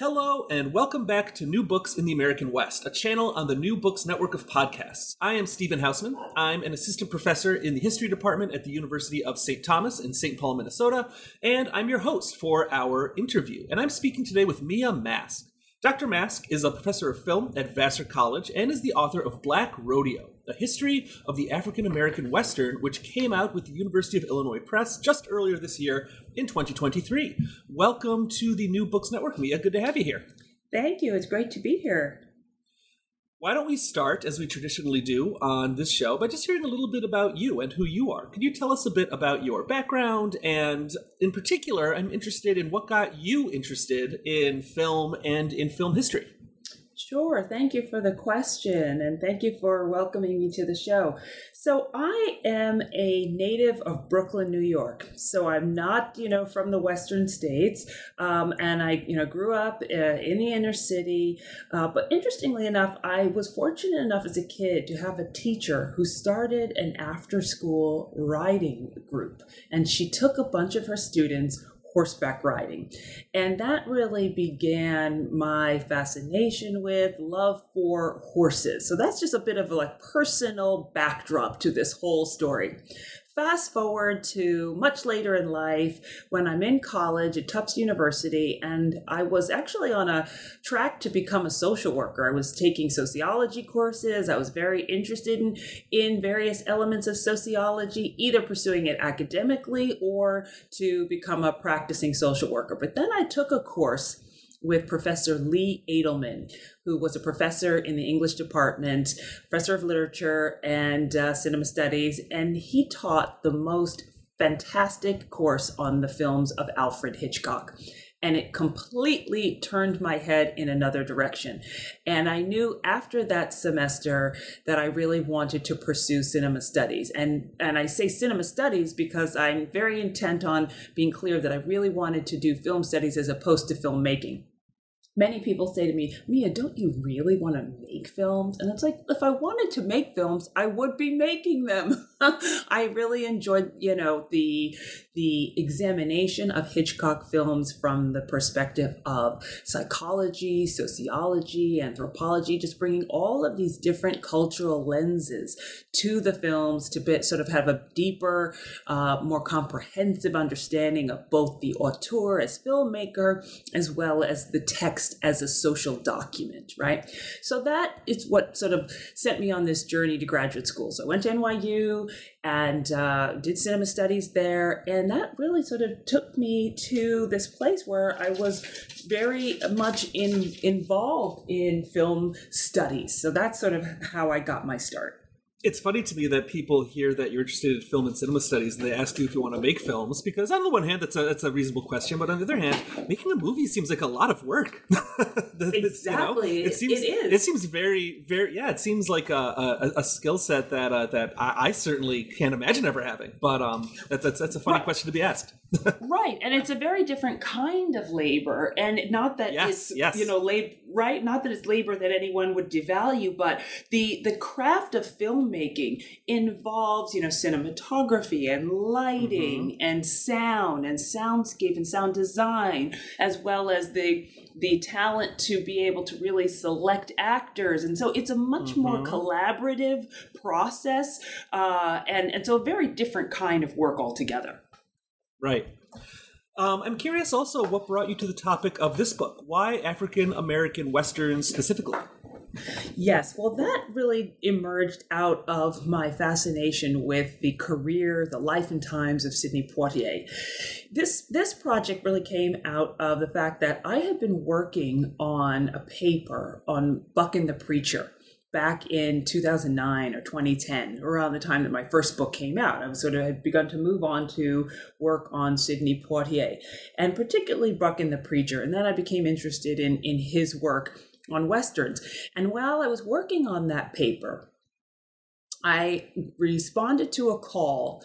Hello, and welcome back to New Books in the American West, a channel on the New Books Network of podcasts. I am Stephen Hausmann. I'm an assistant professor in the history department at the University of St. Thomas in St. Paul, Minnesota, and I'm your host for our interview. And I'm speaking today with Mia Mask. Dr. Mask is a professor of film at Vassar College and is the author of Black Rodeo, a history of the African American Western, which came out with the University of Illinois Press just earlier this year in 2023. Welcome to the New Books Network, Mia. Good to have you here. Thank you. It's great to be here. Why don't we start, as we traditionally do on this show, by just hearing a little bit about you and who you are? Can you tell us a bit about your background? And in particular, I'm interested in what got you interested in film and in film history. Sure. Thank you for the question and thank you for welcoming me to the show. So, I am a native of Brooklyn, New York. So, I'm not, you know, from the Western states. Um, and I, you know, grew up uh, in the inner city. Uh, but interestingly enough, I was fortunate enough as a kid to have a teacher who started an after school writing group. And she took a bunch of her students horseback riding. And that really began my fascination with love for horses. So that's just a bit of a like personal backdrop to this whole story. Fast forward to much later in life when I'm in college at Tufts University, and I was actually on a track to become a social worker. I was taking sociology courses. I was very interested in, in various elements of sociology, either pursuing it academically or to become a practicing social worker. But then I took a course with Professor Lee Edelman, who was a professor in the English department, professor of literature and uh, cinema studies, and he taught the most fantastic course on the films of Alfred Hitchcock. And it completely turned my head in another direction. And I knew after that semester that I really wanted to pursue cinema studies. And, and I say cinema studies because I'm very intent on being clear that I really wanted to do film studies as opposed to filmmaking many people say to me, Mia, don't you really want to make films? And it's like, if I wanted to make films, I would be making them. I really enjoyed, you know, the the examination of Hitchcock films from the perspective of psychology, sociology, anthropology, just bringing all of these different cultural lenses to the films to bit, sort of have a deeper, uh, more comprehensive understanding of both the auteur as filmmaker as well as the text as a social document, right? So that is what sort of sent me on this journey to graduate school. So I went to NYU and uh, did cinema studies there. And that really sort of took me to this place where I was very much in, involved in film studies. So that's sort of how I got my start it's funny to me that people hear that you're interested in film and cinema studies and they ask you if you want to make films because on the one hand that's a that's a reasonable question but on the other hand making a movie seems like a lot of work exactly you know, it seems it is it seems very very yeah it seems like a a, a skill set that uh, that I, I, certainly can't imagine ever having but um that's that's, that's a funny right. question to be asked right and it's a very different kind of labor and not that yes, it's yes. you know labor right not that it's labor that anyone would devalue but the the craft of filmmaking involves you know cinematography and lighting mm-hmm. and sound and soundscape and sound design as well as the the talent to be able to really select actors and so it's a much mm-hmm. more collaborative process uh, and and so a very different kind of work altogether right um, I'm curious also what brought you to the topic of this book. Why African American Westerns specifically? Yes, well, that really emerged out of my fascination with the career, the life and times of Sidney Poitier. This this project really came out of the fact that I had been working on a paper on Buck and the Preacher back in 2009 or 2010, around the time that my first book came out. I was sort of had begun to move on to work on Sidney Poitier, and particularly Buck and the Preacher. And then I became interested in, in his work on Westerns. And while I was working on that paper, I responded to a call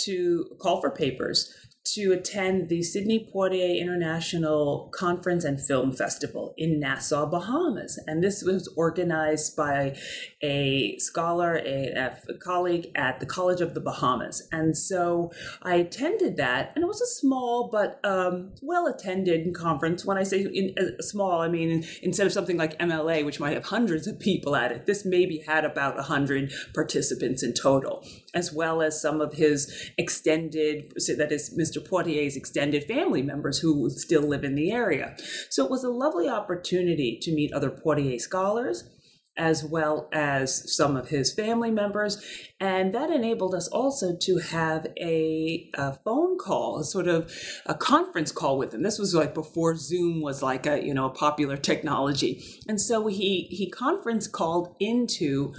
to call for papers to attend the Sidney Poitier International Conference and Film Festival in Nassau, Bahamas. And this was organized by a scholar, a, a, colleague at the College of the Bahamas. And so I attended that, and it was a small but um, well attended conference. When I say in, uh, small, I mean instead of something like MLA, which might have hundreds of people at it, this maybe had about 100 participants in total, as well as some of his extended, so that is Mr. Poitier's extended family members who still live in the area. So it was a lovely opportunity to meet other Poitier scholars as well as some of his family members. And that enabled us also to have a, a, phone call, a sort of a conference call with him. This was like before Zoom was like a, you know, a popular technology. And so he, he conference called into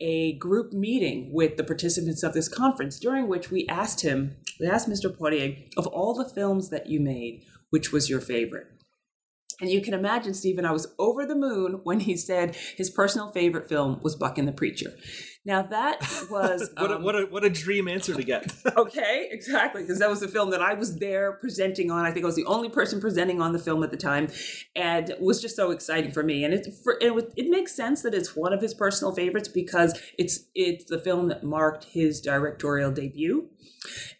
a group meeting with the participants of this conference, during which we asked him, we asked Mr. Poitier, of all the films that you made, which was your favorite? And you can imagine, Stephen, I was over the moon when he said his personal favorite film was Buck and the Preacher. Now that was what, um, a, what, a, what a dream answer to get. okay, exactly, because that was the film that I was there presenting on. I think I was the only person presenting on the film at the time, and it was just so exciting for me. And it for, it, it makes sense that it's one of his personal favorites because it's it's the film that marked his directorial debut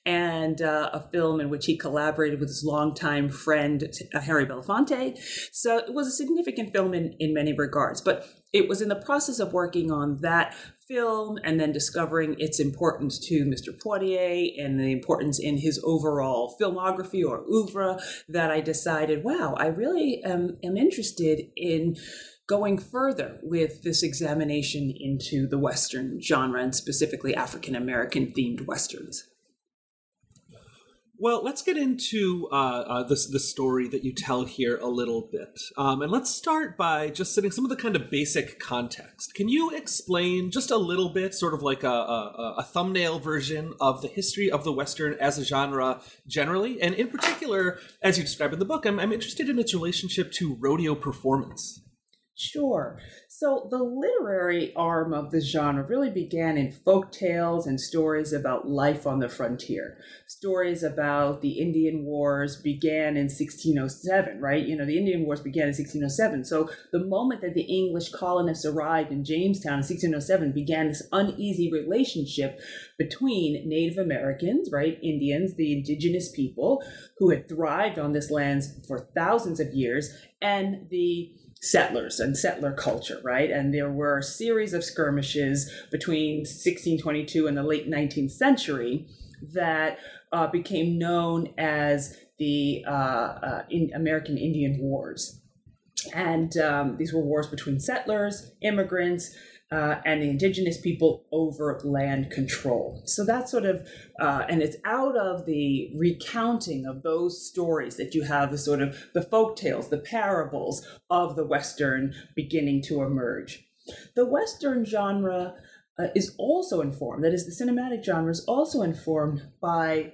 and uh, a film in which he collaborated with his longtime friend uh, Harry Belafonte. So it was a significant film in, in many regards. But it was in the process of working on that film and then discovering its importance to Mr. Poitier and the importance in his overall filmography or oeuvre that I decided, wow, I really am, am interested in going further with this examination into the Western genre and specifically African American themed Westerns. Well, let's get into uh, uh, the story that you tell here a little bit, um, and let's start by just setting some of the kind of basic context. Can you explain just a little bit, sort of like a, a, a thumbnail version of the history of the western as a genre generally, and in particular, as you describe in the book, I'm, I'm interested in its relationship to rodeo performance. Sure. So the literary arm of the genre really began in folk tales and stories about life on the frontier. Stories about the Indian Wars began in 1607, right? You know, the Indian Wars began in 1607. So the moment that the English colonists arrived in Jamestown in 1607 began this uneasy relationship between Native Americans, right? Indians, the indigenous people who had thrived on this land for thousands of years, and the settlers and settler culture, right? And there were a series of skirmishes between 1622 and the late 19th century that uh, became known as the uh, uh, in American Indian Wars. And um, these were wars between settlers, immigrants, uh, and the indigenous people over land control. So that's sort of, uh, and it's out of the recounting of those stories that you have the sort of the folk tales, the parables of the Western beginning to emerge. The Western genre uh, is also informed, that is, the cinematic genre is also informed by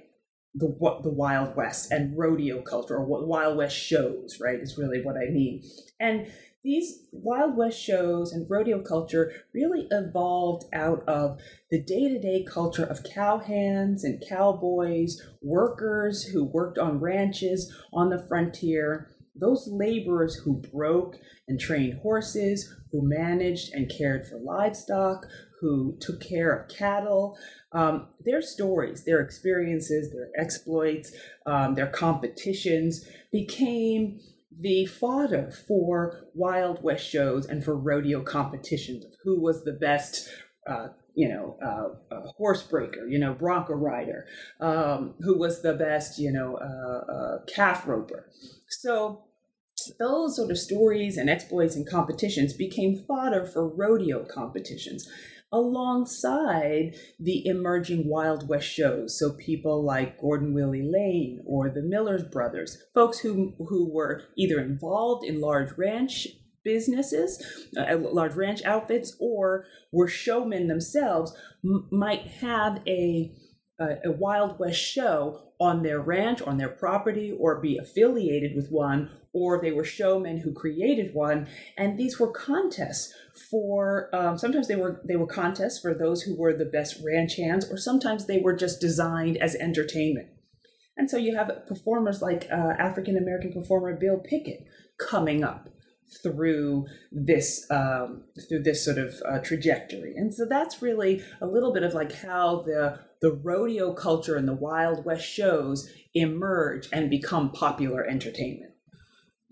the what the Wild West and rodeo culture, or what Wild West shows, right? Is really what I mean. And these Wild West shows and rodeo culture really evolved out of the day to day culture of cowhands and cowboys, workers who worked on ranches on the frontier, those laborers who broke and trained horses, who managed and cared for livestock, who took care of cattle. Um, their stories, their experiences, their exploits, um, their competitions became the fodder for Wild West shows and for rodeo competitions of who was the best, uh, you know, uh, uh, horse breaker, you know, bronco rider, um, who was the best, you know, uh, uh, calf roper. So those sort of stories and exploits and competitions became fodder for rodeo competitions alongside the emerging Wild West shows. So people like Gordon Willie Lane or the Millers brothers, folks who, who were either involved in large ranch businesses, uh, large ranch outfits, or were showmen themselves, m- might have a, a, a Wild West show on their ranch, on their property, or be affiliated with one, or they were showmen who created one. And these were contests for um, sometimes they were they were contests for those who were the best ranch hands, or sometimes they were just designed as entertainment. And so you have performers like uh, African American performer Bill Pickett coming up through this um, through this sort of uh, trajectory. And so that's really a little bit of like how the the rodeo culture and the Wild West shows emerge and become popular entertainment.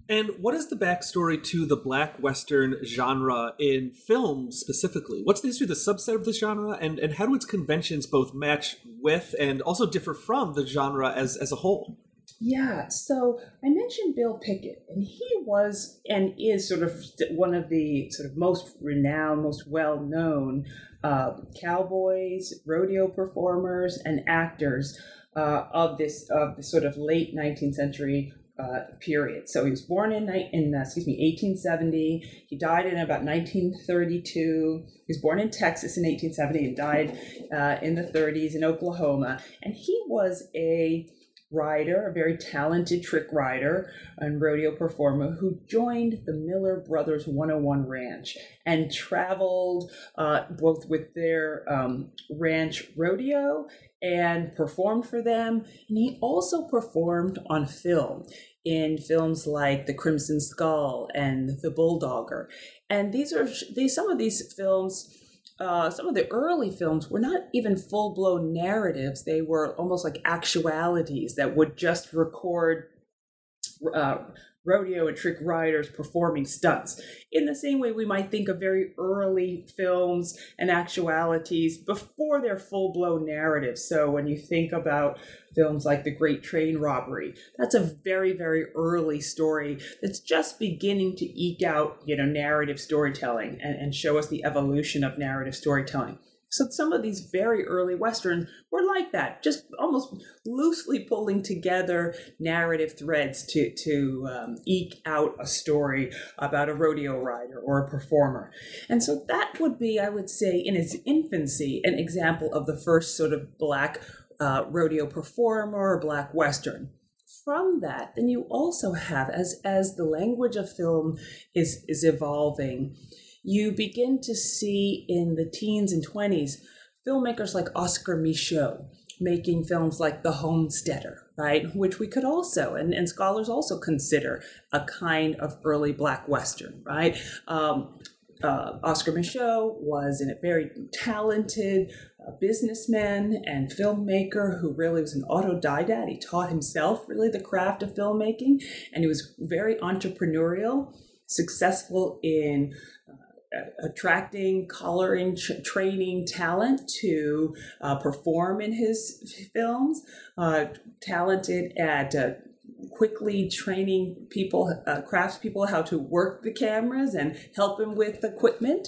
And what is the backstory to the black western genre in film specifically? What's the history of the subset of the genre, and, and how do its conventions both match with and also differ from the genre as, as a whole? Yeah, so I mentioned Bill Pickett, and he was and is sort of one of the sort of most renowned, most well known uh, cowboys, rodeo performers, and actors uh, of this of the sort of late 19th century uh, period. So he was born in, in uh, excuse me 1870. He died in about 1932. He was born in Texas in 1870 and died uh, in the 30s in Oklahoma. And he was a rider, a very talented trick rider and rodeo performer who joined the Miller Brothers 101 Ranch and traveled uh, both with their um, ranch rodeo and performed for them. And he also performed on film in films like The Crimson Skull and The Bulldogger. And these are these some of these films uh, some of the early films were not even full blown narratives. They were almost like actualities that would just record uh, rodeo and trick riders performing stunts. In the same way, we might think of very early films and actualities before their full blown narratives. So when you think about films like The Great Train Robbery, that's a very, very early story that's just beginning to eke out, you know, narrative storytelling and, and show us the evolution of narrative storytelling. So some of these very early westerns were like that, just almost loosely pulling together narrative threads to to um, eke out a story about a rodeo rider or a performer. And so that would be, I would say, in its infancy, an example of the first sort of black uh, rodeo performer or black western from that, then you also have, as as the language of film is is evolving, you begin to see in the teens and 20s filmmakers like Oscar Micheaux making films like The Homesteader, right? Which we could also, and, and scholars also consider a kind of early Black Western, right? Um, uh, Oscar Micheaux was a very talented uh, businessman and filmmaker who really was an autodidact. He taught himself really the craft of filmmaking, and he was very entrepreneurial, successful in attracting, coloring, tra- training talent to uh, perform in his films, uh, talented at uh, quickly training people, uh, craftspeople, how to work the cameras and help him with equipment.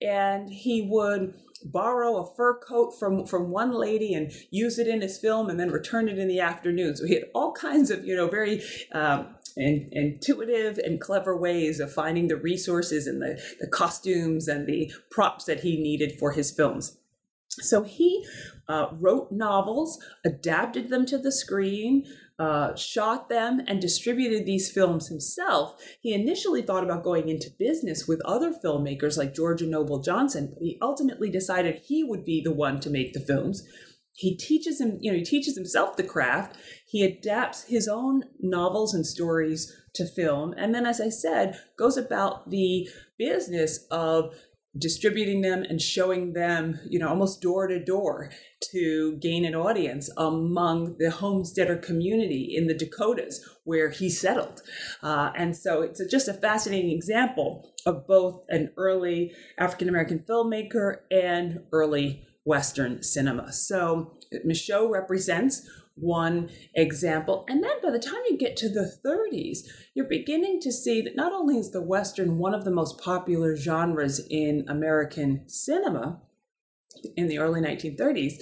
And he would borrow a fur coat from from one lady and use it in his film and then return it in the afternoon so he had all kinds of you know very um, intuitive and clever ways of finding the resources and the, the costumes and the props that he needed for his films. So he uh, wrote novels, adapted them to the screen, uh, shot them, and distributed these films himself. He initially thought about going into business with other filmmakers like Georgia Noble Johnson, but he ultimately decided he would be the one to make the films he teaches him you know he teaches himself the craft he adapts his own novels and stories to film and then as i said goes about the business of distributing them and showing them you know almost door to door to gain an audience among the homesteader community in the dakotas where he settled uh, and so it's just a fascinating example of both an early african american filmmaker and early Western cinema. So Micheaux represents one example. And then by the time you get to the 30s, you're beginning to see that not only is the Western one of the most popular genres in American cinema in the early 1930s,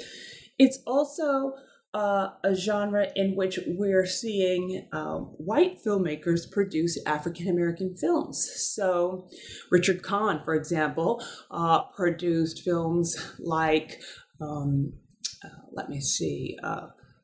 it's also uh, a genre in which we're seeing um, white filmmakers produce African American films. So, Richard Kahn, for example, uh, produced films like, um, uh, let me see,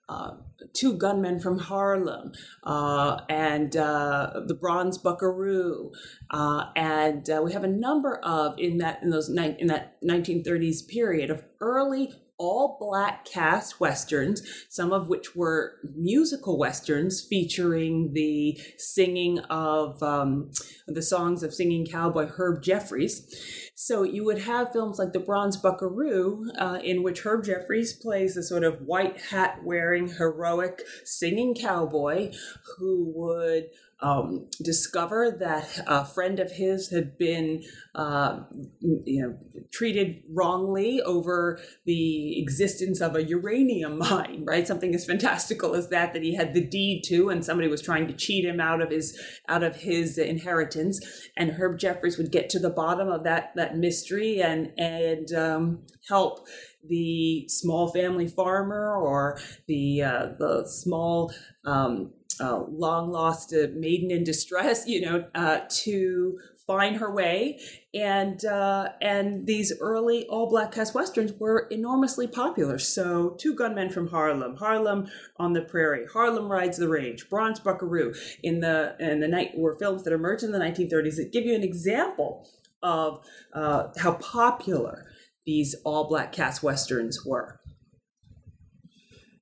uh, uh, Two Gunmen from Harlem uh, and The Bronze Buckaroo. and we have a number of, in that, in those, in that 1930s period, of early all black cast westerns, some of which were musical westerns featuring the singing of um, the songs of singing cowboy Herb Jeffries. So you would have films like The Bronze Buckaroo, uh, in which Herb Jeffries plays the sort of white hat wearing, heroic singing cowboy who would um, discover that a friend of his had been, uh, you know, treated wrongly over the existence of a uranium mine, right? Something as fantastical as that that he had the deed to, and somebody was trying to cheat him out of his out of his inheritance. And Herb Jeffries would get to the bottom of that that mystery and and um, help the small family farmer or the uh, the small um, uh, long lost uh, maiden in distress, you know, uh, to find her way. And uh, and these early all black cast westerns were enormously popular. So, Two Gunmen from Harlem, Harlem on the Prairie, Harlem Rides the Range, Bronze Buckaroo, in the in the night were films that emerged in the 1930s that give you an example of uh, how popular these all black cast westerns were.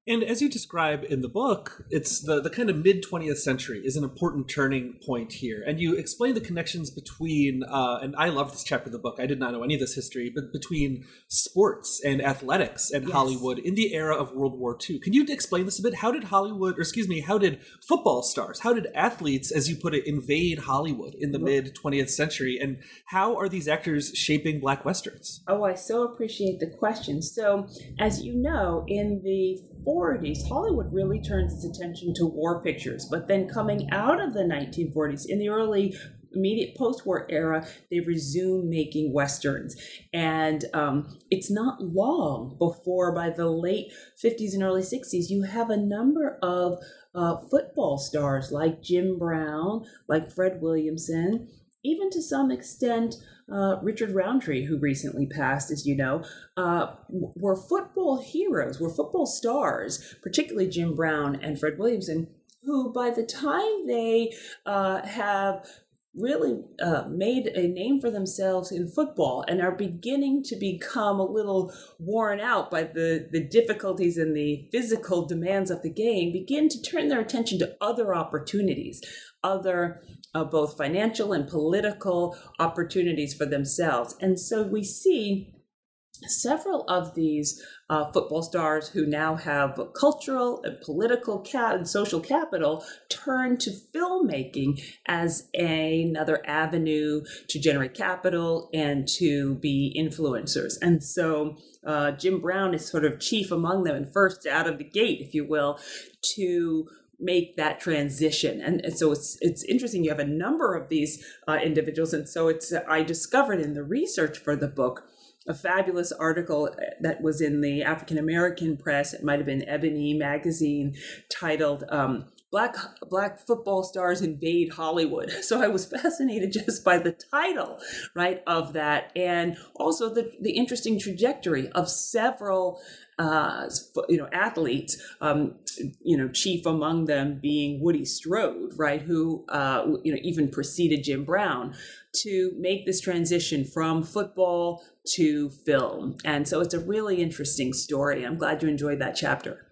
And as you describe in the book, it's the, the kind of mid 20th century is an important turning point here. And you explain the connections between, uh, and I love this chapter of the book. I did not know any of this history, but between sports and athletics and yes. Hollywood in the era of World War II. Can you explain this a bit? How did Hollywood, or excuse me, how did football stars, how did athletes, as you put it, invade Hollywood in the mid 20th century? And how are these actors shaping Black Westerns? Oh, I so appreciate the question. So, as you know, in the 40s, Hollywood really turns its attention to war pictures. But then coming out of the 1940s, in the early immediate post-war era, they resume making westerns, and um, it's not long before, by the late 50s and early 60s, you have a number of uh, football stars like Jim Brown, like Fred Williamson, even to some extent uh, Richard Roundtree, who recently passed, as you know, uh, were football heroes, were football stars, particularly Jim Brown and Fred Williamson, who by the time they uh, have really uh, made a name for themselves in football and are beginning to become a little worn out by the, the difficulties and the physical demands of the game, begin to turn their attention to other opportunities, other uh, both financial and political opportunities for themselves. And so we see several of these uh, football stars who now have cultural and political cap- and social capital turn to filmmaking as a, another avenue to generate capital and to be influencers. And so uh, Jim Brown is sort of chief among them and first out of the gate, if you will, to make that transition. And, and, so it's it's interesting you have a number of these uh, individuals. And so it's i discovered in the research for the book a fabulous article uh, that was in the african american press. It might have been ebony magazine titled um, black black football stars invade hollywood so i was fascinated just by the title right of that and also the the interesting trajectory of several uh, you know, athletes, um, you know, chief among them being Woody Strode, right, who, uh, you know, even preceded Jim Brown to make this transition from football to film. And so it's a really interesting story. I'm glad you enjoyed that chapter.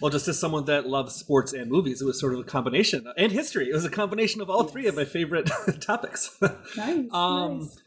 Well, just as someone that loves sports and movies, it was sort of a combination and history. It was a combination of all yes. three of my favorite topics. Nice, um, nice.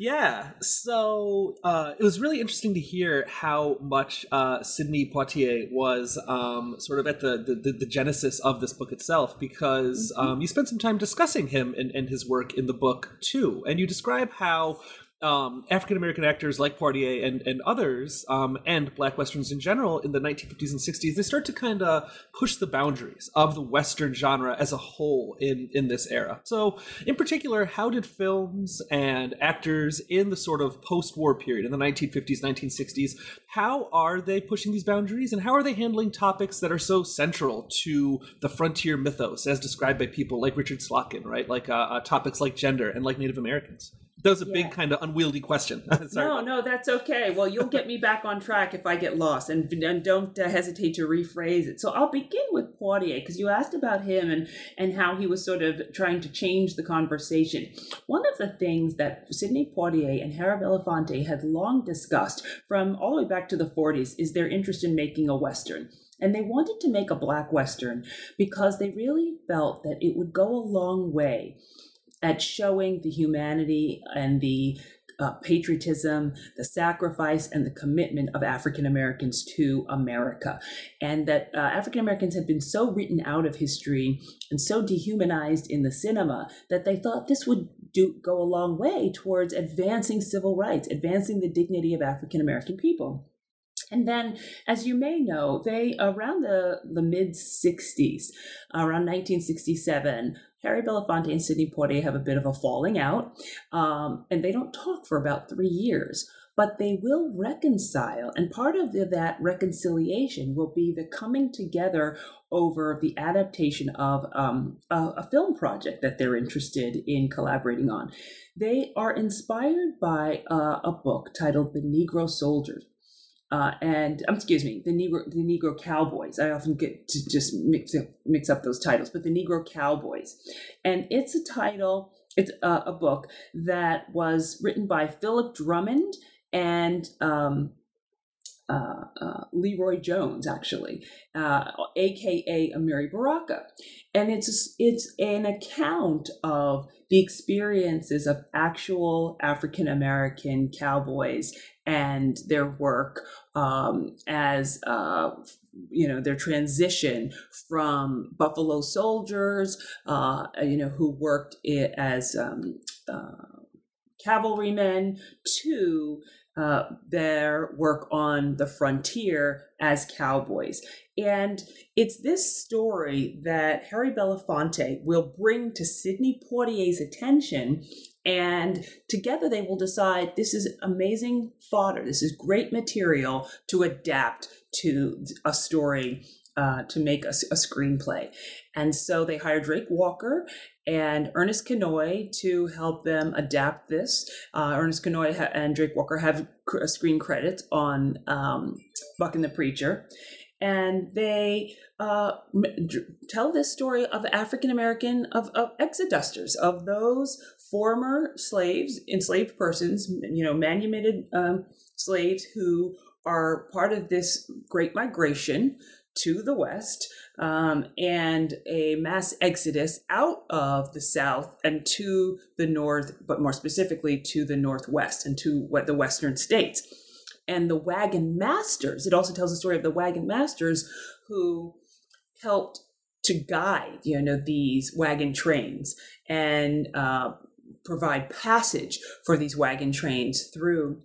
Yeah, so uh, it was really interesting to hear how much uh, Sidney Poitier was um, sort of at the, the, the, genesis of this book itself, because mm-hmm. um, you spent some time discussing him and, and his work in the book too, and you describe how um, African American actors like Poitier and and others, um, and Black westerns in general in the 1950s and 60s, they start to kind of push the boundaries of the western genre as a whole in in this era. So, in particular, how did films and actors in the sort of post-war period in the 1950s, 1960s, how are they pushing these boundaries, and how are they handling topics that are so central to the frontier mythos, as described by people like Richard Slotkin, right? Like uh, uh, topics like gender and like Native Americans. That was a yeah. big kind of unwieldy question. no, no, that's okay. Well, you'll get me back on track if I get lost, and, and don't uh, hesitate to rephrase it. So I'll begin with Poitier because you asked about him and and how he was sort of trying to change the conversation. One of the things that Sidney Poitier and Harry Belafonte had long discussed from all the way back to the 40s is their interest in making a western. And they wanted to make a black western because they really felt that it would go a long way at showing the humanity and the uh, patriotism, the sacrifice, and the commitment of African Americans to America. And that uh, African Americans had been so written out of history and so dehumanized in the cinema that they thought this would do, go a long way towards advancing civil rights, advancing the dignity of African American people. And then, as you may know, they around the, the mid 60s, around 1967, Harry Belafonte and Sidney Poitier have a bit of a falling out, um, and they don't talk for about three years. But they will reconcile, and part of the, that reconciliation will be the coming together over the adaptation of um, a, a film project that they're interested in collaborating on. They are inspired by uh, a book titled The Negro Soldiers uh, and um, excuse me, the Negro the Negro Cowboys. I often get to just mix up, mix up those titles, but the Negro Cowboys, and it's a title. It's a, a book that was written by Philip Drummond and um, uh, uh, LeRoi Jones, actually, uh, aka Amiri Baraka, and it's it's an account of the experiences of actual African American cowboys and their work um, as uh, you know their transition from Buffalo soldiers, uh, you know, who worked as um, cavalrymen to uh, their work on the frontier as cowboys. And it's this story that Harry Belafonte will bring to Sidney Poitier's attention and together they will decide this is amazing fodder. This is great material to adapt to a story uh, to make a, a, screenplay. And so they hire Drake Walker and Ernest Kinoy to help them adapt this. Uh, Ernest Kinoy ha- and Drake Walker have cr- screen credits on um, Buck and the Preacher. And they uh, tell this story of African American, of, of exodusters, of those former slaves, enslaved persons, you know, manumitted um, slaves who are part of this great migration to the West um, and a mass exodus out of the South and to the North, but more specifically to the Northwest and to what the Western states. And the wagon masters, it also tells the story of the wagon masters who helped to guide, you know, these wagon trains and uh, provide passage for these wagon trains through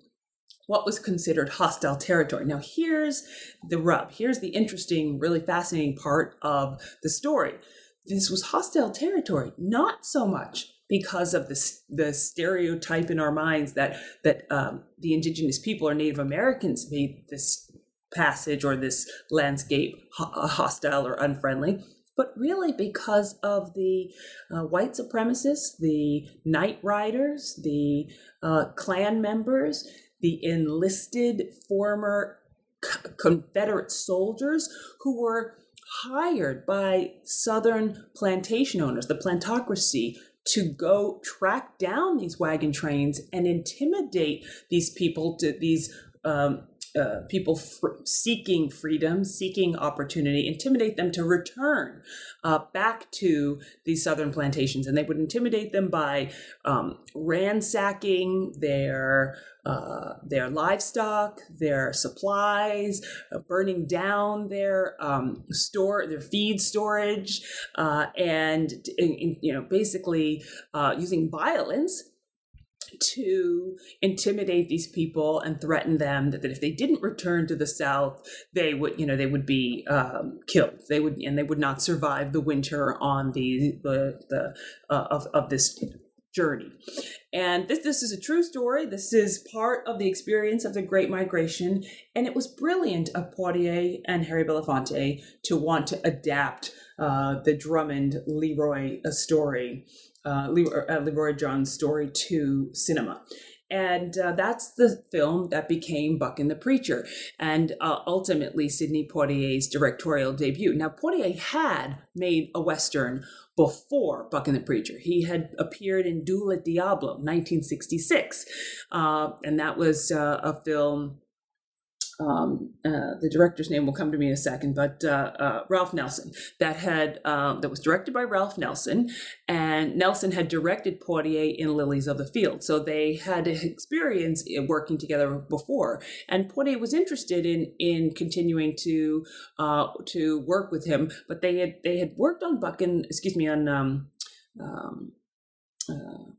what was considered hostile territory. Now, here's the rub. Here's the interesting, really fascinating part of the story. This was hostile territory, not so much because of the, the stereotype in our minds that that um, the indigenous people or Native Americans made this passage or this landscape hostile or unfriendly but really because of the uh, white supremacists, the night riders, the uh, Klan members, the enlisted former Confederate soldiers who were hired by Southern plantation owners, the plantocracy, to go track down these wagon trains and intimidate these people to these um, uh, people fr- seeking freedom, seeking opportunity, intimidate them to return uh, back to these southern plantations. And they would intimidate them by um, ransacking their uh, their livestock, their supplies, uh, burning down their um, store, their feed storage, uh, and, and, you know basically uh, using violence to intimidate these people and threaten them that, that if they didn't return to the South, they would, you know, they would be um, killed. They would, and they would not survive the winter on the the, the uh, of of this journey. And this, this is a true story. This is part of the experience of the Great Migration. And it was brilliant of Poitier and Harry Belafonte to want to adapt uh, the Drummond LeRoi uh, story, uh, LeRoi, uh, LeRoi John's story to cinema. And uh, that's the film that became Buck and the Preacher, and uh, ultimately Sidney Poitier's directorial debut. Now, Poitier had made a Western before Buck and the Preacher. He had appeared in Duel at Diablo, 1966, uh, and that was uh, a film um, uh, the director's name will come to me in a second, but uh, uh, Ralph Nelson that had um, that was directed by Ralph Nelson, and Nelson had directed Poitier in Lilies of the Field, so they had experience working together before, and Poitier was interested in in continuing to uh, to work with him, but they had they had worked on Buckin, excuse me, on um, um, uh,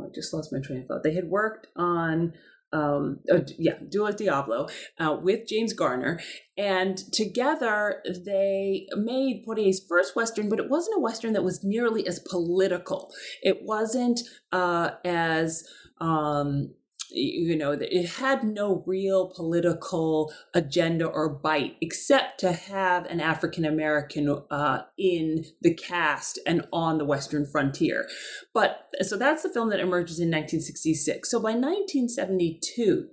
I just lost my train of thought. They had worked on um, uh, yeah, Duel at Diablo uh, with James Garner. And together they made Poitier's first Western, but it wasn't a Western that was nearly as political. It wasn't uh, as um, you know, it had no real political agenda or bite except to have an African American uh, in the cast and on the Western frontier. But so that's the film that emerges in 1966. So by 1972,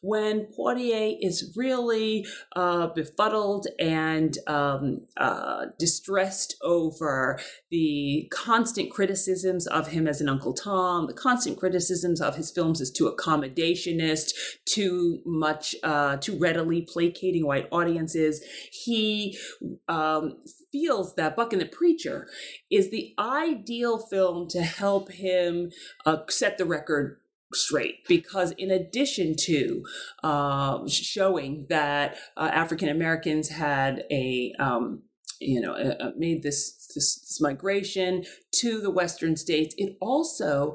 when Poitier is really uh, befuddled and um, uh, distressed over the constant criticisms of him as an Uncle Tom, the constant criticisms of his films as too accommodationist, too much, uh, too readily placating white audiences, he um, feels that Buck and the Preacher is the ideal film to help him uh, set the record straight. Because in addition to uh, showing that uh, African Americans had a um, you know made this, this, this migration to the western states it also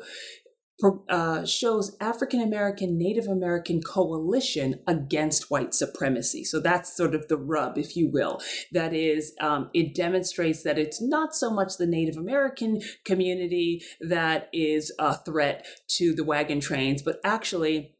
uh, shows African American, Native American coalition against white supremacy. So that's sort of the rub, if you will. That is, um, it demonstrates that it's not so much the Native American community that is a threat to the wagon trains, but actually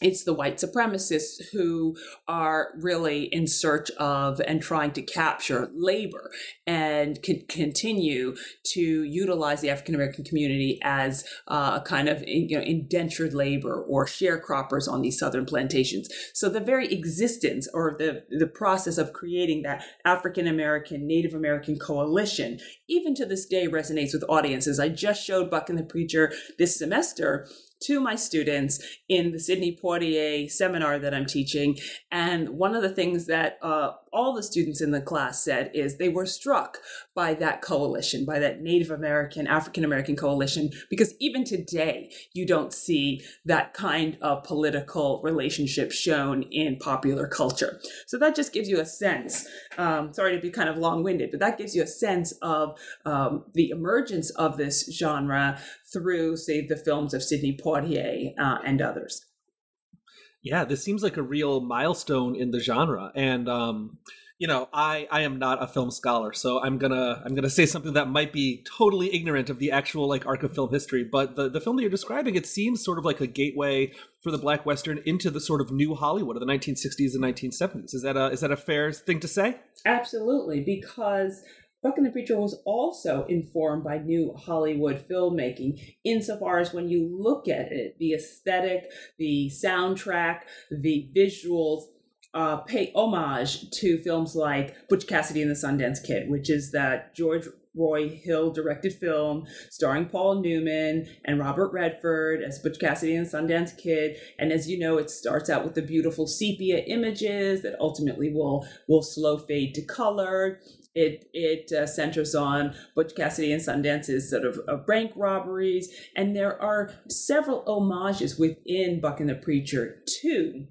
it's the white supremacists who are really in search of and trying to capture labor and can continue to utilize the African American community as uh, a kind of you know indentured labor or sharecroppers on these southern plantations. So the very existence or the the process of creating that African American Native American coalition, even to this day, resonates with audiences. I just showed Buck and the Preacher this semester to my students in the Sidney Poitier seminar that I'm teaching. And one of the things that uh, all the students in the class said is they were struck by that coalition, by that Native American, African American coalition, because even today, you don't see that kind of political relationship shown in popular culture. So that just gives you a sense. Um, sorry to be kind of long winded, but that gives you a sense of um, the emergence of this genre through, say, the films of Sidney Poitier uh, and others. Yeah, this seems like a real milestone in the genre, and um, you know, I I am not a film scholar, so I'm gonna I'm gonna say something that might be totally ignorant of the actual like arc of film history. But the the film that you're describing, it seems sort of like a gateway for the black western into the sort of new Hollywood of the 1960s and 1970s. Is that a is that a fair thing to say? Absolutely, because Buck and the Preacher was also informed by new Hollywood filmmaking, insofar as when you look at it, the aesthetic, the soundtrack, the visuals, uh, pay homage to films like Butch Cassidy and the Sundance Kid, which is that George Roy Hill directed film starring Paul Newman and Robert Redford as Butch Cassidy and Sundance Kid. And as you know, it starts out with the beautiful sepia images that ultimately will will slow fade to color. It it uh, centers on Butch Cassidy and Sundance's sort of uh, bank robberies, and there are several homages within Buck and the Preacher too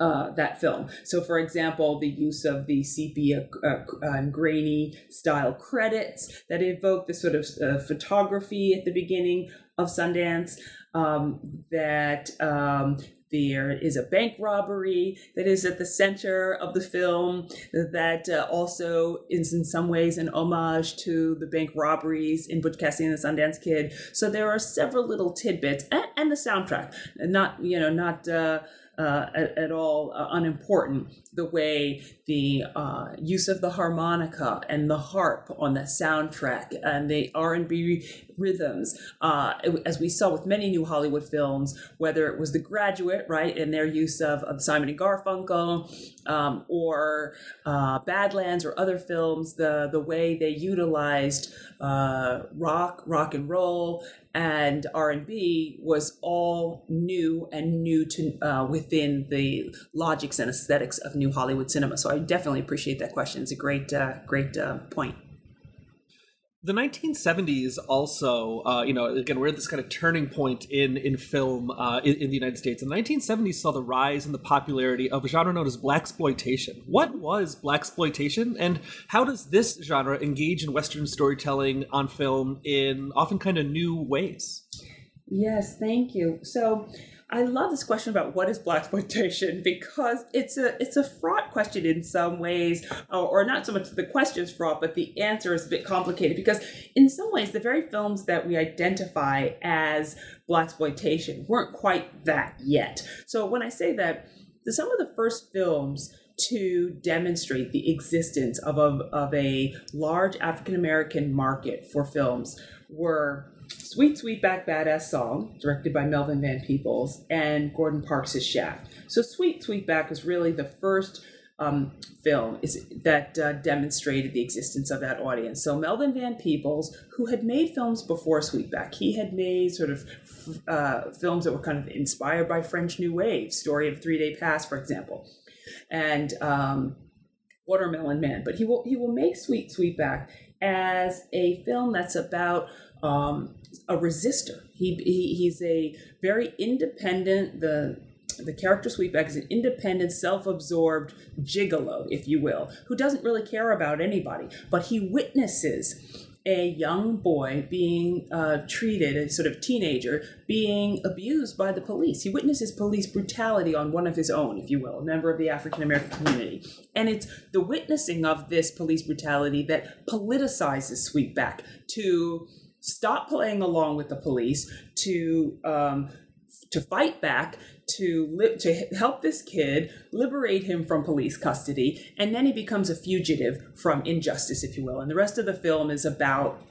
uh, that film. So, for example, the use of the sepia uh, and grainy style credits that evoke the sort of uh, photography at the beginning of Sundance. Um, that um, there is a bank robbery that is at the center of the film that uh, also is in some ways an homage to the bank robberies in Butch Cassidy and the Sundance Kid. So there are several little tidbits and, and the soundtrack, not you know not. Uh, uh, at, at, all uh, unimportant. The way the uh, use of the harmonica and the harp on the soundtrack and the R and B rhythms, uh, as we saw with many new Hollywood films, whether it was The Graduate, right, and their use of, of Simon and Garfunkel, um, or uh, Badlands or other films, the the way they utilized rock, rock and roll, and R&B was all new and new to uh, within the logics and aesthetics of new Hollywood cinema. So I definitely appreciate that question. It's a great, uh, great uh, point the 1970s also uh, you know again we're at this kind of turning point in in film uh, in, in, the united states. And the 1970s saw the rise in the popularity of a genre known as Blaxploitation. What was Blaxploitation and how does this genre engage in western storytelling on film in often kind of new ways? Yes thank you. So I love this question about what is Blaxploitation because it's a it's a fraught question in some ways, or, or not so much the question is fraught, but the answer is a bit complicated because in some ways the very films that we identify as Blaxploitation weren't quite that yet. So when I say that, some of the first films to demonstrate the existence of a, of a large African American market for films were Sweet Sweet Sweetback Baadasssss Song, directed by Melvin Van Peebles, and Gordon Parks' Shaft. So Sweet Sweetback was really the first um, film is, that uh, demonstrated the existence of that audience. So Melvin Van Peebles, who had made films before Sweetback, he had made sort of uh, films that were kind of inspired by French New Wave, Story of Three Day Pass, for example, and um, Watermelon Man. But he will he will make Sweet Sweetback as a film that's about um, a resistor. He, he he's a very independent. The the character Sweetback is an independent, self-absorbed gigolo, if you will, who doesn't really care about anybody, but he witnesses a young boy being uh, treated, a sort of teenager, being abused by the police. He witnesses police brutality on one of his own, if you will, a member of the African American community. And it's the witnessing of this police brutality that politicizes Sweetback to stop playing along with the police, to um, to fight back, to li- to help this kid liberate him from police custody, and then he becomes a fugitive from injustice, if you will. And the rest of the film is about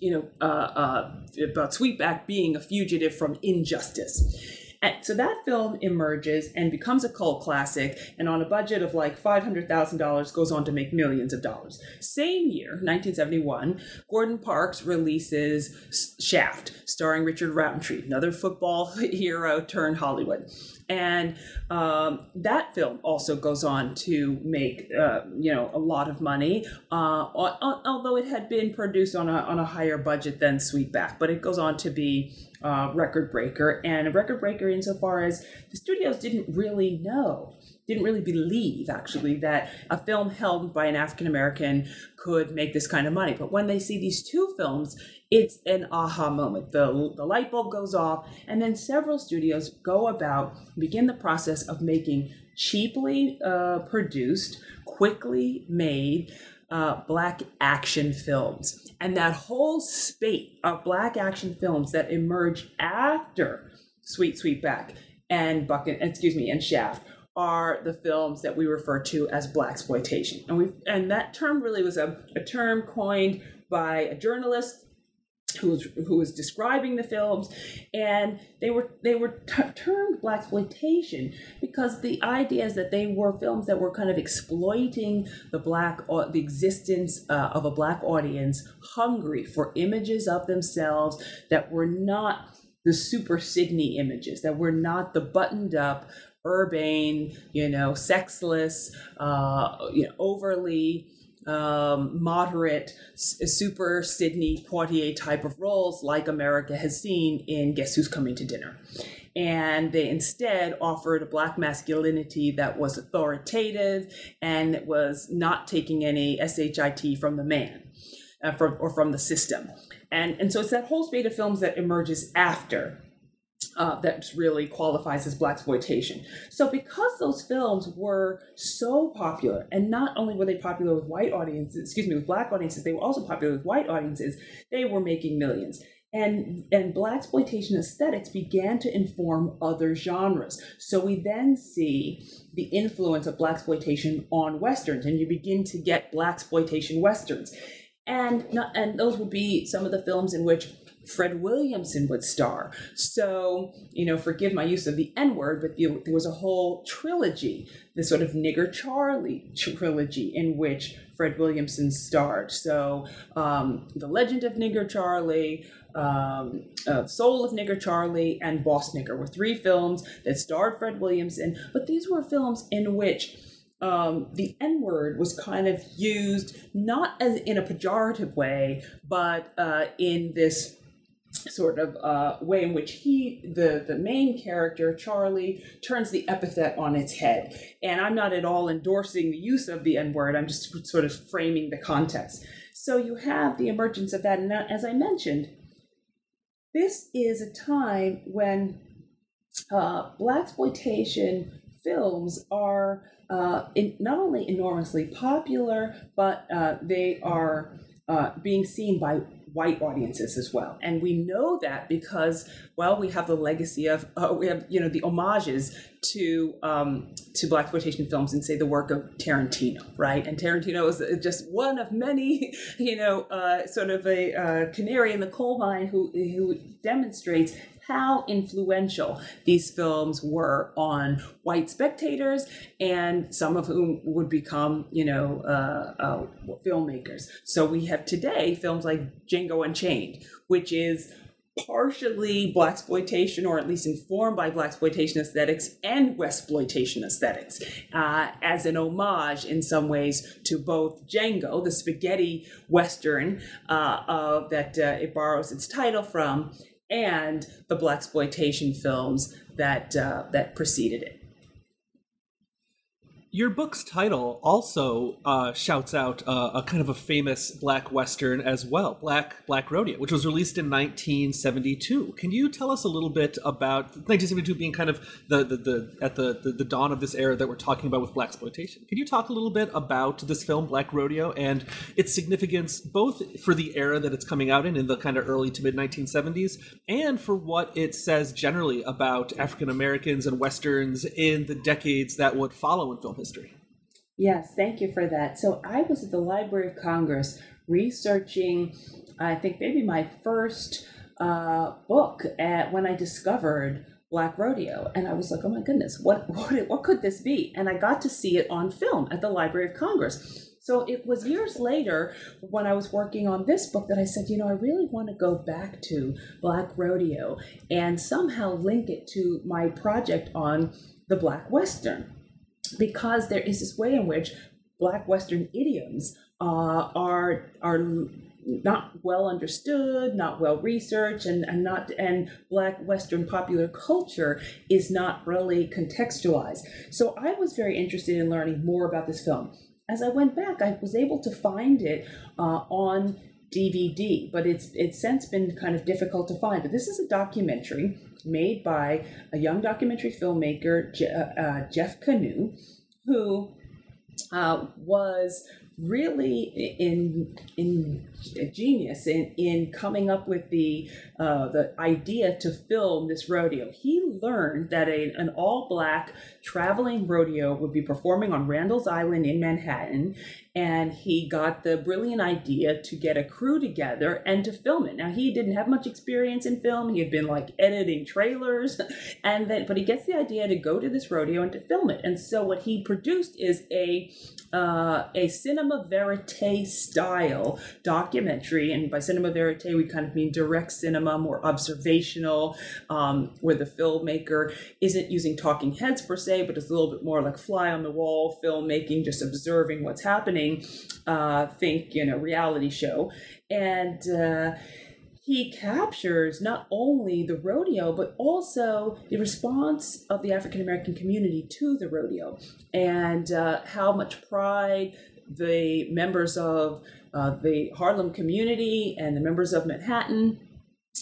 you know uh, uh, about Sweetback being a fugitive from injustice. So that film emerges and becomes a cult classic, and on a budget of like $500,000, goes on to make millions of dollars. Same year, 1971, Gordon Parks releases Shaft, starring Richard Roundtree, another football hero turned Hollywood. And um, that film also goes on to make, uh, you know, a lot of money, uh, although it had been produced on a, on a higher budget than Sweetback. But it goes on to be uh, record breaker, and a record breaker insofar as the studios didn't really know, didn't really believe actually that a film held by an African American could make this kind of money. But when they see these two films, it's an aha moment. The, the light bulb goes off, and then several studios go about, begin the process of making cheaply uh, produced, quickly made, uh, black action films. And that whole spate of black action films that emerge after Sweet Sweetback and Bucket, excuse me, and Shaft are the films that we refer to as Blaxploitation. And we and that term really was a, a term coined by a journalist who was who was describing the films, and they were they were t- termed Blaxploitation because the idea is that they were films that were kind of exploiting the black the existence uh, of a black audience hungry for images of themselves that were not the super Sidney images that were not the buttoned up urbane you know sexless uh, you know overly um, moderate, super Sidney Poitier type of roles like America has seen in Guess Who's Coming to Dinner. and they instead offered a black masculinity that was authoritative and was not taking any shit from the man uh, from, or from the system and and so it's that whole spate of films that emerges after uh, that really qualifies as Blaxploitation. So because those films were so popular, and not only were they popular with white audiences, excuse me, with black audiences, they were also popular with white audiences. They were making millions. And, and Blaxploitation aesthetics began to inform other genres. So we then see the influence of Blaxploitation on westerns, and you begin to get Blaxploitation westerns and not, and those would be some of the films in which Fred Williamson would star. So, you know, forgive my use of the N word, but there was a whole trilogy, the sort of Nigger Charlie trilogy, in which Fred Williamson starred. So, um, The Legend of Nigger Charlie, um, uh, Soul of Nigger Charlie, and Boss Nigger were three films that starred Fred Williamson, but these were films in which um, the N word was kind of used not as in a pejorative way, but uh, in this sort of uh, way in which he, the the main character Charlie, turns the epithet on its head. And I'm not at all endorsing the use of the N word. I'm just sort of framing the context. So you have the emergence of that, and as I mentioned, this is a time when uh, Blaxploitation films are uh, in, not only enormously popular, but uh, they are uh, being seen by white audiences as well. And we know that because, well, we have the legacy of, uh, we have, you know, the homages to um, to Blaxploitation films and say the work of Tarantino, right? And Tarantino is just one of many, you know, uh, sort of a uh, canary in the coal mine who who demonstrates how influential these films were on white spectators, and some of whom would become, you know, uh, uh, filmmakers. So we have today films like Django Unchained, which is partially Blaxploitation or at least informed by Blaxploitation aesthetics and westploitation aesthetics uh, as an homage in some ways to both django the spaghetti western uh, that uh, it borrows its title from and the Blaxploitation films that uh, that preceded it. Your book's title also uh, shouts out uh, a kind of a famous black western as well, Black Black Rodeo, which was released in 1972. Can you tell us a little bit about 1972 being kind of the the, the at the, the, the dawn of this era that we're talking about with Blaxploitation? Can you talk a little bit about this film Black Rodeo and its significance both for the era that it's coming out in in the kind of early to mid 1970s and for what it says generally about African Americans and westerns in the decades that would follow in film history. Yes, thank you for that. So I was at the Library of Congress researching, I think maybe my first uh, book at when I discovered Black Rodeo, and I was like, oh my goodness, what what what could this be? And I got to see it on film at the Library of Congress. So it was years later when I was working on this book that I said, you know, I really want to go back to Black Rodeo and somehow link it to my project on the Black Western because there is this way in which Black Western idioms uh, are are not well understood, not well researched, and, and not and Black Western popular culture is not really contextualized. So I was very interested in learning more about this film. As I went back, I was able to find it uh, on DVD, but it's it's since been kind of difficult to find. But this is a documentary made by a young documentary filmmaker, Je- uh, uh, Jeff Kanew, who uh, was really in in genius in in coming up with the uh, the idea to film this rodeo. He learned that a, an all black traveling rodeo would be performing on Randall's Island in Manhattan, and he got the brilliant idea to get a crew together and to film it. Now he didn't have much experience in film; he had been like editing trailers, and then but he gets the idea to go to this rodeo and to film it. And so what he produced is a uh, a cinema verite style documentary, and by cinema verite we kind of mean direct cinema, more observational, um, where the filmmaker isn't using talking heads per se, but it's a little bit more like fly on the wall filmmaking, just observing what's happening. Uh, think you know reality show, and uh, he captures not only the rodeo, but also the response of the African American community to the rodeo and uh, how much pride the members of uh, the Harlem community and the members of Manhattan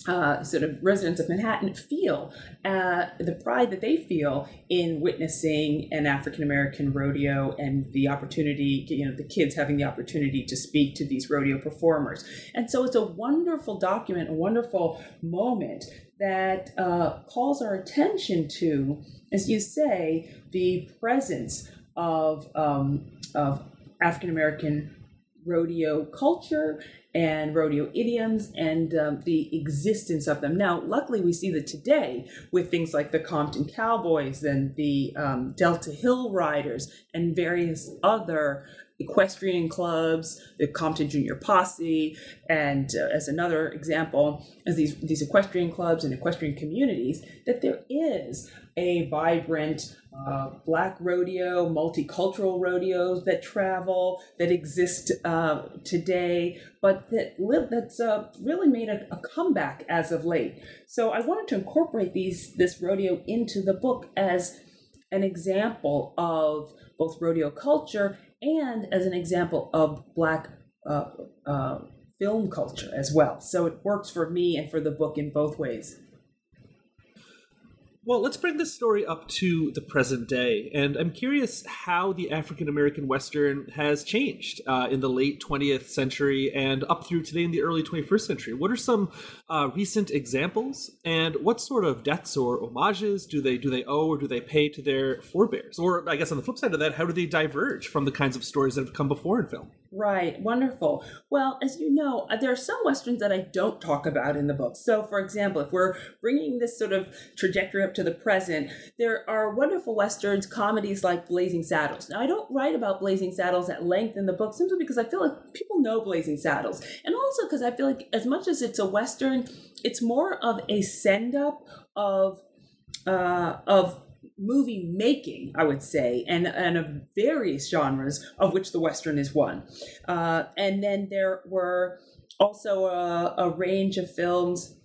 uh, sort of residents of Manhattan feel uh, the pride that they feel in witnessing an African American rodeo and the opportunity, you know, the kids having the opportunity to speak to these rodeo performers. And so it's a wonderful document, a wonderful moment that uh, calls our attention to, as you say, the presence of, um, of African American rodeo culture and rodeo idioms and um, the existence of them. Now, luckily, we see that today with things like the Compton Cowboys and the um, Delta Hill Riders and various other equestrian clubs, the Compton Junior Posse, and uh, as another example, as these these equestrian clubs and equestrian communities, that there is a vibrant uh, black rodeo, multicultural rodeos that travel that exist uh, today, but that that's uh, really made a, a, comeback as of late. So I wanted to incorporate these this rodeo into the book as an example of both rodeo culture and as an example of black uh, uh, film culture as well. So it works for me and for the book in both ways. Well, let's bring this story up to the present day. And I'm curious how the African American Western has changed uh, in the late 20th century and up through today in the early 21st century. What are some uh, recent examples? And what sort of debts or homages do they do they owe or do they pay to their forebears? Or I guess on the flip side of that, how do they diverge from the kinds of stories that have come before in film? Right, wonderful. Well, as you know, uh, there are some westerns that I don't talk about in the book. So, for example, if we're bringing this sort of trajectory up to the present, there are wonderful westerns, comedies like Blazing Saddles. Now, I don't write about Blazing Saddles at length in the book simply because I feel like people know Blazing Saddles, and also because I feel like as much as it's a western, it's more of a send up of uh, of movie making, I would say, and, and of various genres, of which the Western is one. Uh, and then there were also a, a, range of films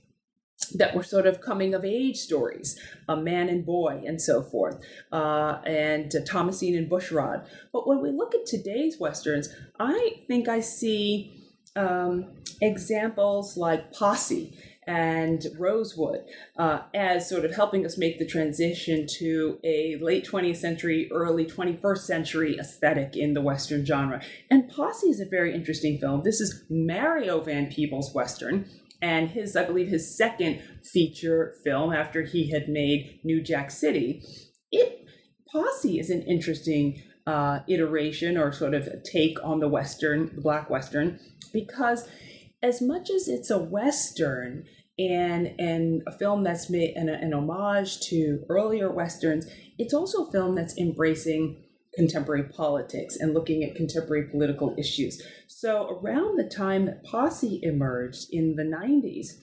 that were sort of coming of age stories, a man and boy, and so forth, uh, and uh, Thomasine and Bushrod. But when we look at today's westerns, I think I see um, examples like Posse and Rosewood uh, as sort of helping us make the transition to a late 20th century, early 21st century aesthetic in the Western genre. And Posse is a very interesting film. This is Mario Van Peebles' Western. And his, I believe, his second feature film after he had made New Jack City. It Posse is an interesting uh, iteration or sort of take on the Western, the Black Western, because as much as it's a western and and a film that's made an, an homage to earlier westerns, it's also a film that's embracing contemporary politics and looking at contemporary political issues. So around the time that Posse emerged in the 90s,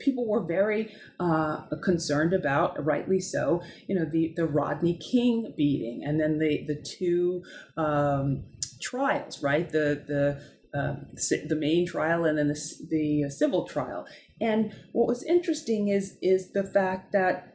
people were very uh, concerned about, rightly so, you know, the, the Rodney King beating and then the, the two um, trials, right? The, the um, the main trial and then the, the civil trial. And what was interesting is is the fact that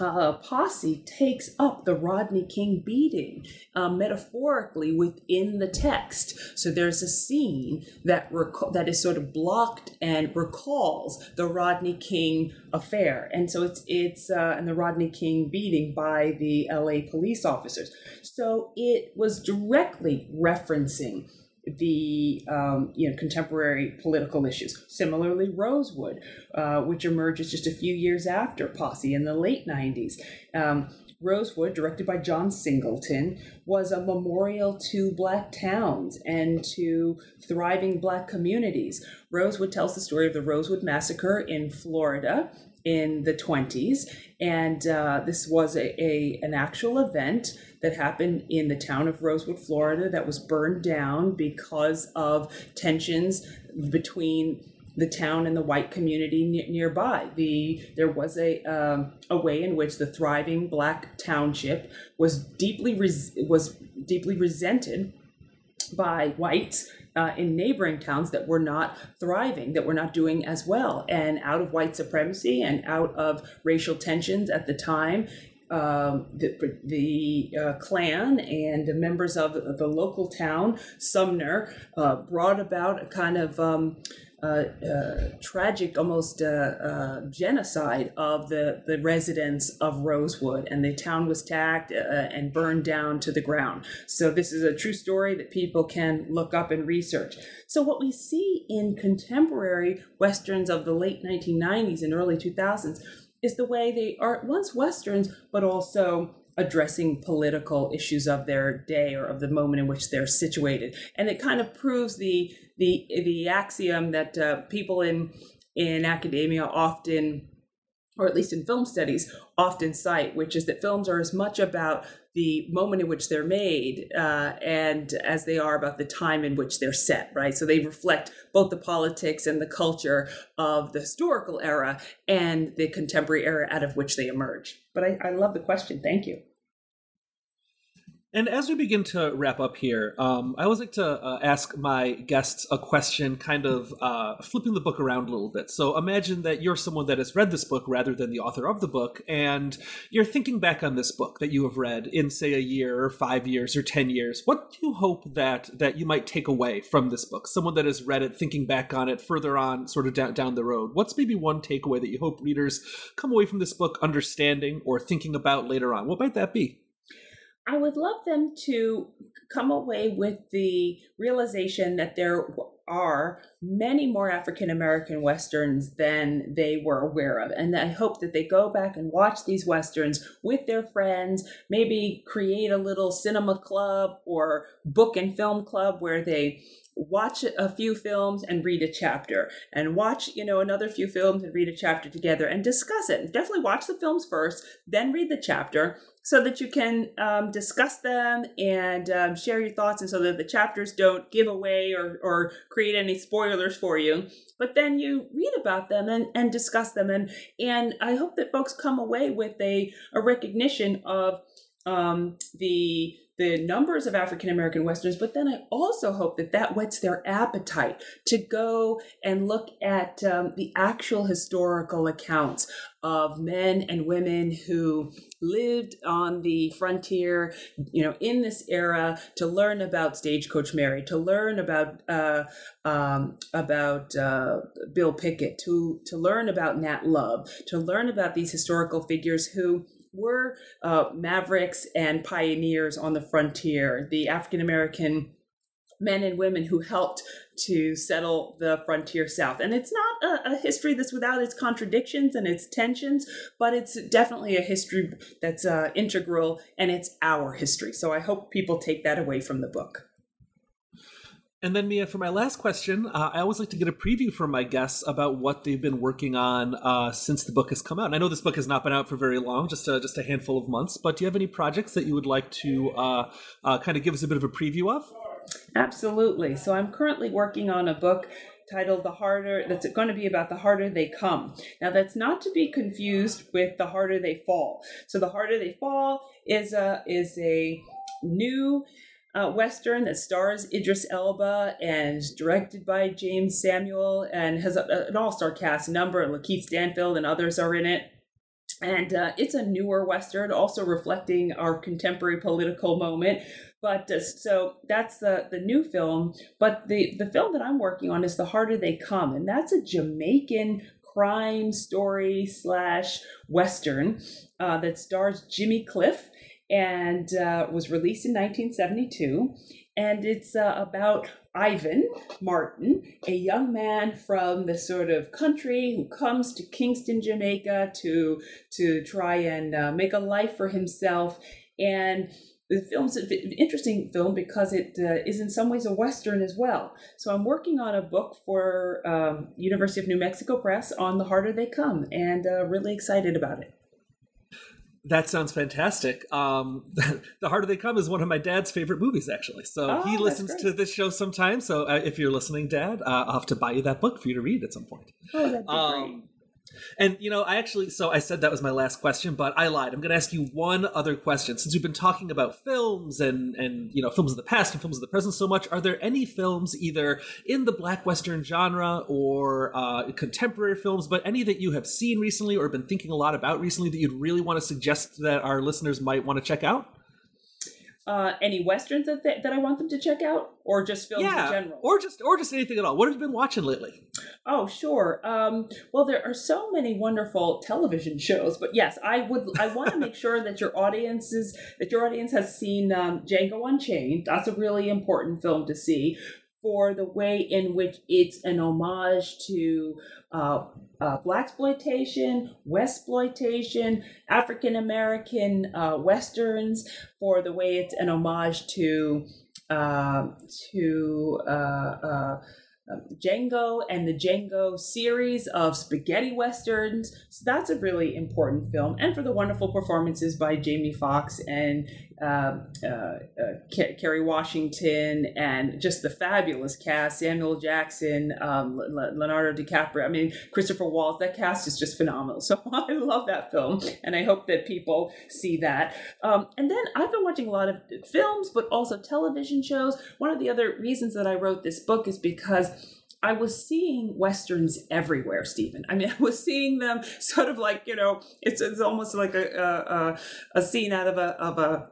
uh, Posse takes up the Rodney King beating uh, metaphorically within the text. So there's a scene that rec- that is sort of blocked and recalls the Rodney King affair, and so it's it's uh, and the Rodney King beating by the L.A. police officers. So it was directly referencing the um, you know contemporary political issues. Similarly, Rosewood, uh, which emerges just a few years after Posse in the late '90s. Um, Rosewood, directed by John Singleton, was a memorial to Black towns and to thriving Black communities. Rosewood tells the story of the Rosewood Massacre in Florida in the 20s, and uh, this was a, a, an actual event that happened in the town of Rosewood, Florida, that was burned down because of tensions between the town and the white community ne- nearby. The there was a um, a way in which the thriving black township was deeply res- was deeply resented by whites uh, in neighboring towns that were not thriving, that were not doing as well. And out of white supremacy and out of racial tensions at the time, um, the, the uh, Klan and the members of the local town, Sumner, uh, brought about a kind of um, tragic, almost uh, uh, genocide of the, the residents of Rosewood, and the town was attacked and burned down to the ground. So, this is a true story that people can look up and research. So, what we see in contemporary westerns of the late 1990s and early 2000s is the way they are once westerns, but also addressing political issues of their day or of the moment in which they're situated. And it kind of proves the the the axiom that uh, people in in academia often or at least in film studies, often cite, which is that films are as much about the moment in which they're made uh, and as they are about the time in which they're set, right? So they reflect both the politics and the culture of the historical era and the contemporary era out of which they emerge. But I, I love the question. Thank you. And as we begin to wrap up here, um, I always like to uh, ask my guests a question, kind of uh, flipping the book around a little bit. So imagine that you're someone that has read this book rather than the author of the book, and you're thinking back on this book that you have read in, say, a year or five years or ten years. What do you hope that that you might take away from this book? Someone that has read it, thinking back on it further on, sort of down down the road. What's maybe one takeaway that you hope readers come away from this book understanding or thinking about later on? What might that be? I would love them to come away with the realization that there are many more African American Westerns than they were aware of. And I hope that they go back and watch these Westerns with their friends, maybe create a little cinema club or book and film club where they watch a few films and read a chapter and watch you know another few films and read a chapter together and discuss it definitely watch the films first then read the chapter so that you can um, discuss them and um, share your thoughts and so that the chapters don't give away or, or create any spoilers for you. But then you read about them and, and discuss them and and i hope that folks come away with a, a recognition of um, the the numbers of African American Westerns, but then I also hope that that whets their appetite to go and look at um, the actual historical accounts of men and women who lived on the frontier, you know, in this era, to learn about Stagecoach Mary, to learn about uh, um, about uh, Bill Pickett, to to learn about Nat Love, to learn about these historical figures who were uh, mavericks and pioneers on the frontier, the African American men and women who helped to settle the frontier south. And it's not a, a, history that's without its contradictions and its tensions, but it's definitely a history that's uh, integral and it's our history. So I hope people take that away from the book. And then, Mia, for my last question, uh, I always like to get a preview from my guests about what they've been working on uh, since the book has come out. And I know this book has not been out for very long, just a, just a handful of months. But do you have any projects that you would like to uh, uh kind of give us a bit of a preview of? Absolutely. So I'm currently working on a book titled "The Harder." That's going to be about the harder they come. Now, that's not to be confused with the harder they fall. So the harder they fall is a is a new uh, Western that stars Idris Elba and directed by Jeymes Samuel and has a, an all star cast. A number, Lakeith Stanfield and others are in it. And uh, it's a newer Western, also reflecting our contemporary political moment. But uh, so that's the, the new film. But the, the film that I'm working on is The Harder They Come. And that's a Jamaican crime story slash Western uh, that stars Jimmy Cliff and uh, was released in 1972. And it's uh, about Ivan Martin, a young man from the sort of country who comes to Kingston, Jamaica to to try and uh, make a life for himself. And the film's an interesting film because it uh, is in some ways a western as well. So I'm working on a book for um, University of New Mexico Press on The Harder They Come, and uh, really excited about it. That sounds fantastic. Um, the Harder They Come is one of my dad's favorite movies, actually. So oh, he listens to this show sometimes. So uh, if you're listening, Dad, uh, I'll have to buy you that book for you to read at some point. Oh, that'd be um, great. And you know, I actually so I said that was my last question, but I lied. I'm going to ask you one other question. Since we've been talking about films and and you know films of the past and films of the present so much, are there any films either in the black western genre or uh, contemporary films, but any that you have seen recently or been thinking a lot about recently that you'd really want to suggest that our listeners might want to check out? Uh, any westerns that, th- that I want them to check out, or just films yeah, in general, or just or just anything at all. What have you been watching lately? Oh, sure. Um, well, there are so many wonderful television shows, but yes, I would. I want to make sure that your audiences that your audience has seen um, Django Unchained. That's a really important film to see for the way in which it's an homage to uh, uh, Blaxploitation, westploitation, African American uh, westerns, for the way it's an homage to uh, to uh, uh, Django and the Django series of spaghetti westerns. So that's a really important film, and for the wonderful performances by Jamie Foxx and Kerry Washington, and just the fabulous cast: Samuel Jackson, um, Leonardo DiCaprio. I mean, Christopher Waltz. That cast is just phenomenal. So I love that film, and I hope that people see that. Um, and then I've been watching a lot of films, but also television shows. One of the other reasons that I wrote this book is because I was seeing westerns everywhere, Stephen. I mean, I was seeing them sort of like you know, it's it's almost like a a, a scene out of a of a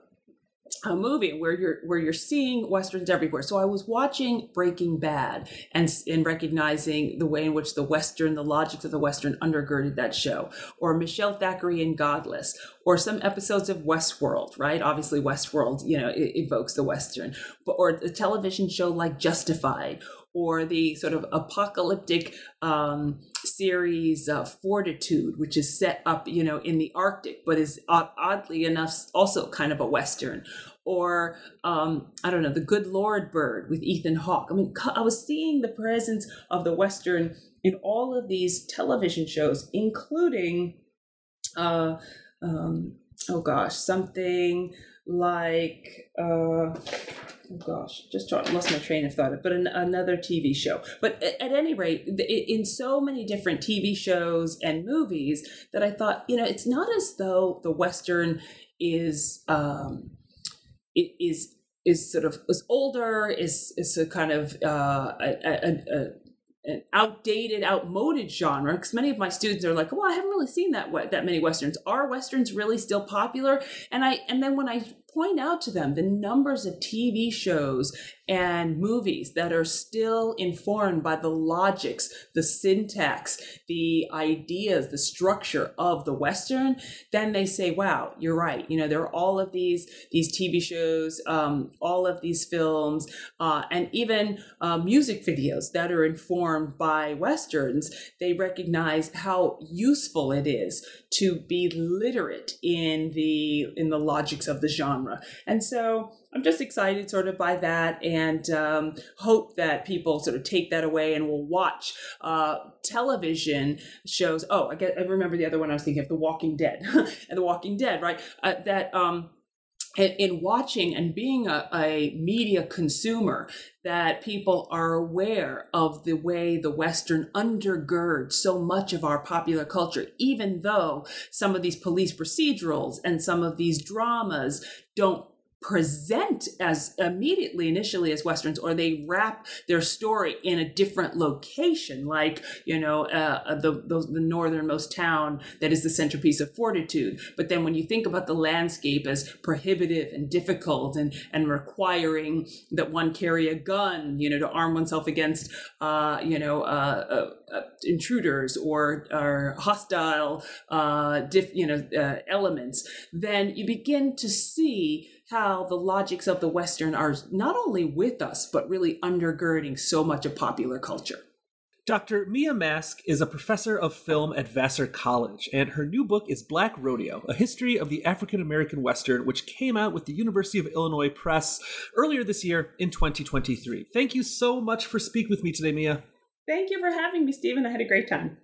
a movie where you're where you're seeing westerns everywhere. So I was watching Breaking Bad and in recognizing the way in which the western, the logic of the western undergirded that show, or Michelle Dockery in Godless, or some episodes of Westworld. Right, obviously Westworld, you know, evokes the western, but or a television show like Justified, or the sort of apocalyptic um, series uh, Fortitude, which is set up, you know, in the Arctic, but is oddly enough also kind of a western. Or um, I don't know, The Good Lord Bird with Ethan Hawke. I mean, I was seeing the presence of the western in all of these television shows, including, uh, um, oh gosh, something like. Uh, oh gosh, just lost my train of thought. But an, another TV show. But at, any rate, in so many different TV shows and movies that I thought, you know, it's not as though the Western is um, is is sort of is older, is is a kind of uh, a, a, a an outdated, outmoded genre because many of my students are like, "Well, I haven't really seen that that many westerns. Are westerns really still popular?" And I and then when I point out to them the numbers of TV shows and movies that are still informed by the logics, the syntax, the ideas, the structure of the Western, then they say, wow, you're right. You know, there are all of these, these TV shows, um, all of these films, uh, and even uh, music videos that are informed by Westerns. They recognize how useful it is to be literate in the, in the logics of the genre. And so I'm just excited sort of by that and um, hope that people sort of take that away and will watch uh, television shows. Oh, I get I remember the other one I was thinking of, The Walking Dead, and The Walking Dead, right? Uh, that um, in watching and being a, a, media consumer that people are aware of the way the western undergirds so much of our popular culture even though some of these police procedurals and some of these dramas don't present as immediately initially as westerns or they wrap their story in a different location like you know uh, uh, the, the, the northernmost town that is the centerpiece of fortitude. But then when you think about the landscape as prohibitive and difficult and and requiring that one carry a gun you know to arm oneself against uh, you know uh, uh, uh intruders or, or hostile diff, you know elements then you begin to see how the logics of the Western are not only with us, but really undergirding so much of popular culture. Dr. Mia Mask is a professor of film at Vassar College, and her new book is Black Rodeo A History of the African American Western, which came out with the University of Illinois Press earlier this year in 2023. Thank you so much for speaking with me today, Mia. Thank you for having me, Stephen. I had a great time.